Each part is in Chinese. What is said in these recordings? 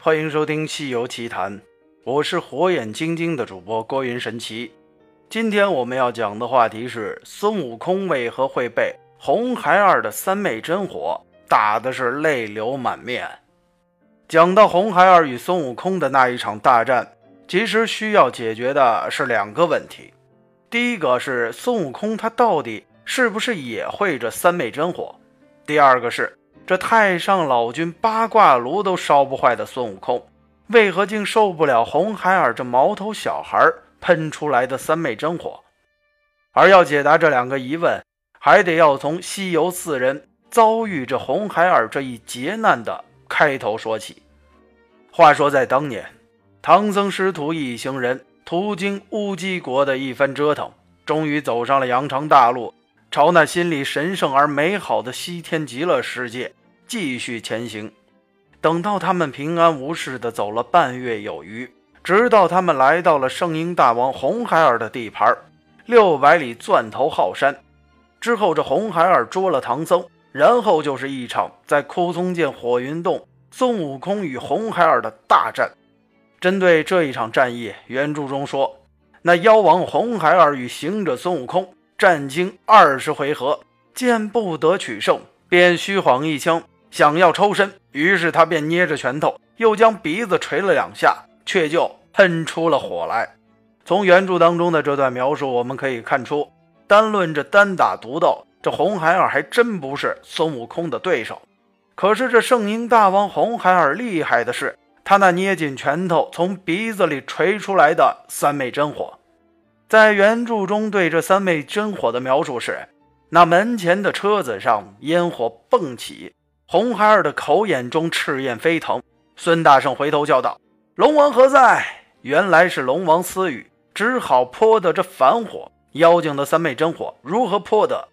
欢迎收听《西游奇谈》，我是火眼金睛的主播郭云神奇。今天我们要讲的话题是孙悟空为何会被红孩儿的三昧真火打的是泪流满面。讲到红孩儿与孙悟空的那一场大战，其实需要解决的是两个问题。第一个是孙悟空他到底是不是也会这三昧真火？第二个是。这太上老君八卦炉都烧不坏的孙悟空，为何竟受不了红孩儿这毛头小孩喷出来的三昧真火？而要解答这两个疑问，还得要从西游四人遭遇这红孩儿这一劫难的开头说起。话说在当年，唐僧师徒一行人途经乌鸡国的一番折腾，终于走上了羊肠大路，朝那心里神圣而美好的西天极乐世界。继续前行，等到他们平安无事的走了半月有余，直到他们来到了圣婴大王红孩儿的地盘六百里钻头号山之后，这红孩儿捉了唐僧，然后就是一场在枯松涧火云洞孙悟空与红孩儿的大战。针对这一场战役，原著中说，那妖王红孩儿与行者孙悟空战经二十回合，见不得取胜，便虚晃一枪。想要抽身，于是他便捏着拳头，又将鼻子捶了两下，却就喷出了火来。从原著当中的这段描述，我们可以看出，单论这单打独斗，这红孩儿还真不是孙悟空的对手。可是这圣婴大王红孩儿厉害的是，他那捏紧拳头从鼻子里锤出来的三昧真火。在原著中对这三昧真火的描述是：那门前的车子上烟火迸起。红孩儿的口眼中赤焰飞腾，孙大圣回头叫道：“龙王何在？”原来是龙王私语，只好泼的这反火。妖精的三昧真火如何泼的？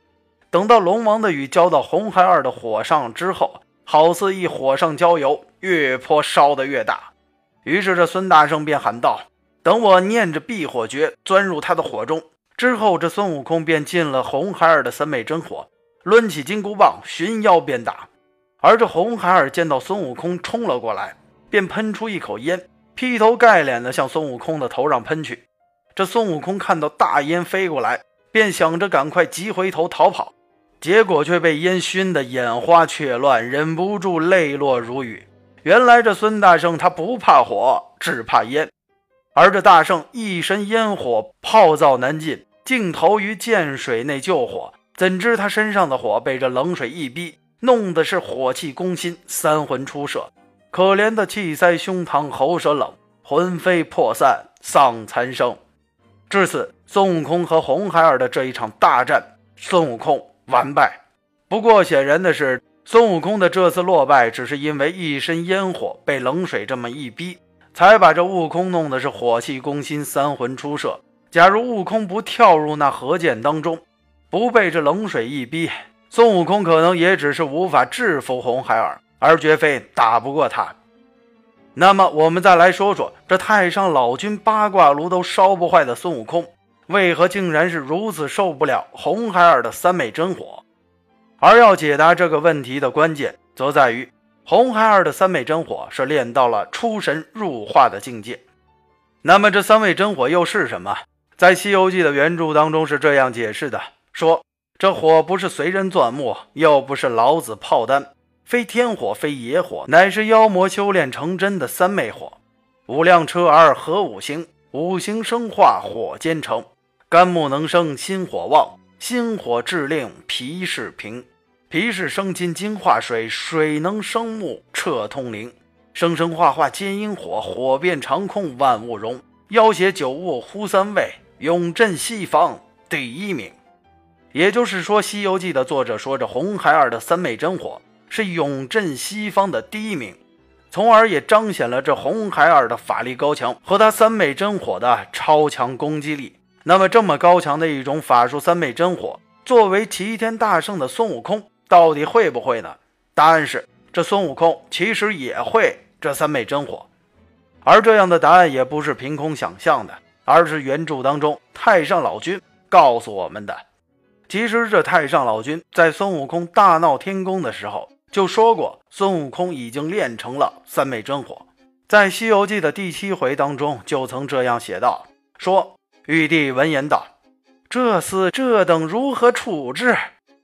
等到龙王的雨浇到红孩儿的火上之后，好似一火上浇油，越泼烧得越大。于是这孙大圣便喊道：“等我念着避火诀，钻入他的火中。”之后这孙悟空便进了红孩儿的三昧真火，抡起金箍棒寻妖鞭打。而这红孩儿见到孙悟空冲了过来，便喷出一口烟，劈头盖脸的向孙悟空的头上喷去。这孙悟空看到大烟飞过来，便想着赶快急回头逃跑，结果却被烟熏得眼花雀乱，忍不住泪落如雨。原来这孙大圣他不怕火，只怕烟，而这大圣一身烟火，泡灶难进，竟投于涧水内救火，怎知他身上的火被这冷水一逼。弄得是火气攻心，三魂出射，可怜的气塞胸膛，喉舌冷，魂飞魄散，丧残生。至此，孙悟空和红孩儿的这一场大战，孙悟空完败。不过显然的是，孙悟空的这次落败，只是因为一身烟火被冷水这么一逼，才把这悟空弄得是火气攻心，三魂出射。假如悟空不跳入那河涧当中，不被这冷水一逼，孙悟空可能也只是无法制服红孩儿，而绝非打不过他。那么，我们再来说说这太上老君八卦炉都烧不坏的孙悟空，为何竟然是如此受不了红孩儿的三昧真火？而要解答这个问题的关键，则在于红孩儿的三昧真火是练到了出神入化的境界。那么，这三昧真火又是什么？在《西游记》的原著当中是这样解释的：说。这火不是随人钻木，又不是老子炮丹，非天火，非野火，乃是妖魔修炼成真的三昧火。五辆车儿合五行，五行生化火兼成。肝木能生心火旺，心火致令脾势平，脾势生金金化水，水能生木彻通灵。生生化化皆因火，火遍长空万物荣。妖邪九物呼三位，永镇西方第一名。也就是说，《西游记》的作者说着红孩儿的三昧真火是永镇西方的第一名，从而也彰显了这红孩儿的法力高强和他三昧真火的超强攻击力。那么，这么高强的一种法术三昧真火，作为齐天大圣的孙悟空到底会不会呢？答案是，这孙悟空其实也会这三昧真火，而这样的答案也不是凭空想象的，而是原著当中太上老君告诉我们的。其实，这太上老君在孙悟空大闹天宫的时候就说过，孙悟空已经练成了三昧真火。在《西游记》的第七回当中，就曾这样写道：“说玉帝闻言道，这厮这等如何处置？”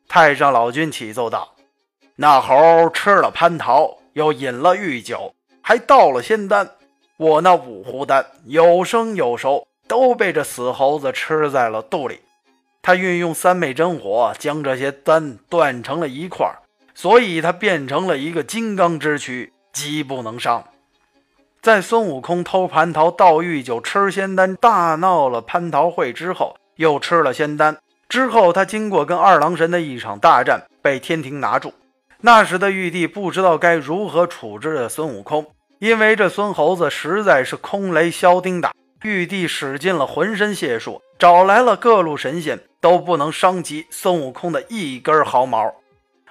太上老君启奏道：“那猴吃了蟠桃，又饮了御酒，还倒了仙丹。我那五湖丹有生有熟，都被这死猴子吃在了肚里。他运用三昧真火，将这些丹断成了一块，所以他变成了一个金刚之躯，机不能伤。”在孙悟空偷蟠桃、盗玉酒、吃仙丹，大闹了蟠桃会之后，又吃了仙丹。之后，他经过跟二郎神的一场大战，被天庭拿住。那时的玉帝不知道该如何处置孙悟空，因为这孙猴子实在是空雷削钉打。玉帝使尽了浑身解数，找来了各路神仙，都不能伤及孙悟空的一根毫毛。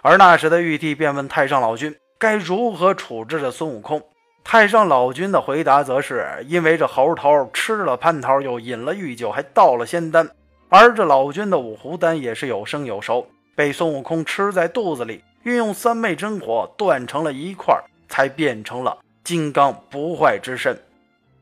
而那时的玉帝便问太上老君，该如何处置这孙悟空？太上老君的回答则是：因为这猴头吃了蟠桃，又饮了御酒，还倒了仙丹，而这老君的五湖丹也是有生有熟，被孙悟空吃在肚子里，运用三昧真火断成了一块，才变成了金刚不坏之身。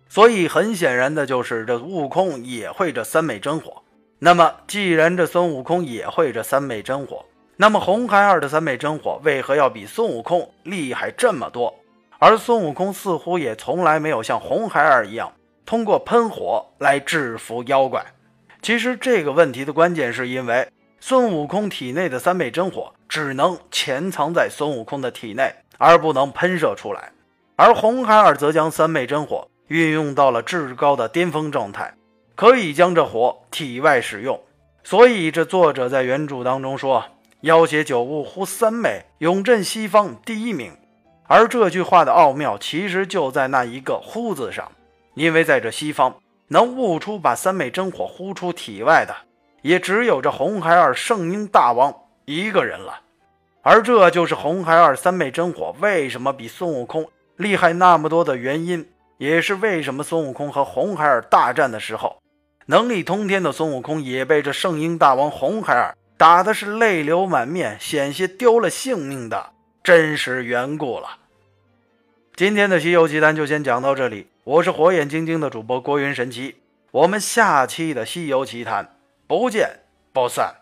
所以很显然的就是这悟空也会这三昧真火。那么既然这孙悟空也会这三昧真火，那么红孩儿的三昧真火为何要比孙悟空厉害这么多？而孙悟空似乎也从来没有像红孩儿一样通过喷火来制服妖怪。其实这个问题的关键是因为孙悟空体内的三昧真火只能潜藏在孙悟空的体内，而不能喷射出来。而红孩儿则将三昧真火运用到了至高的巅峰状态，可以将这火体外使用。所以这作者在原著当中说：“妖邪九物呼三昧，永镇西方第一名。”而这句话的奥妙，其实就在那一个“呼”字上，因为在这西方，能悟出把三昧真火呼出体外的，也只有这红孩儿圣婴大王一个人了。而这就是红孩儿三昧真火为什么比孙悟空厉害那么多的原因，也是为什么孙悟空和红孩儿大战的时候，能力通天的孙悟空也被这圣婴大王红孩儿打的是泪流满面，险些丢了性命的。真实缘故了。今天的《西游奇谈》就先讲到这里。我是火眼金睛的主播郭云神奇，我们下期的《西游奇谈》不见不散。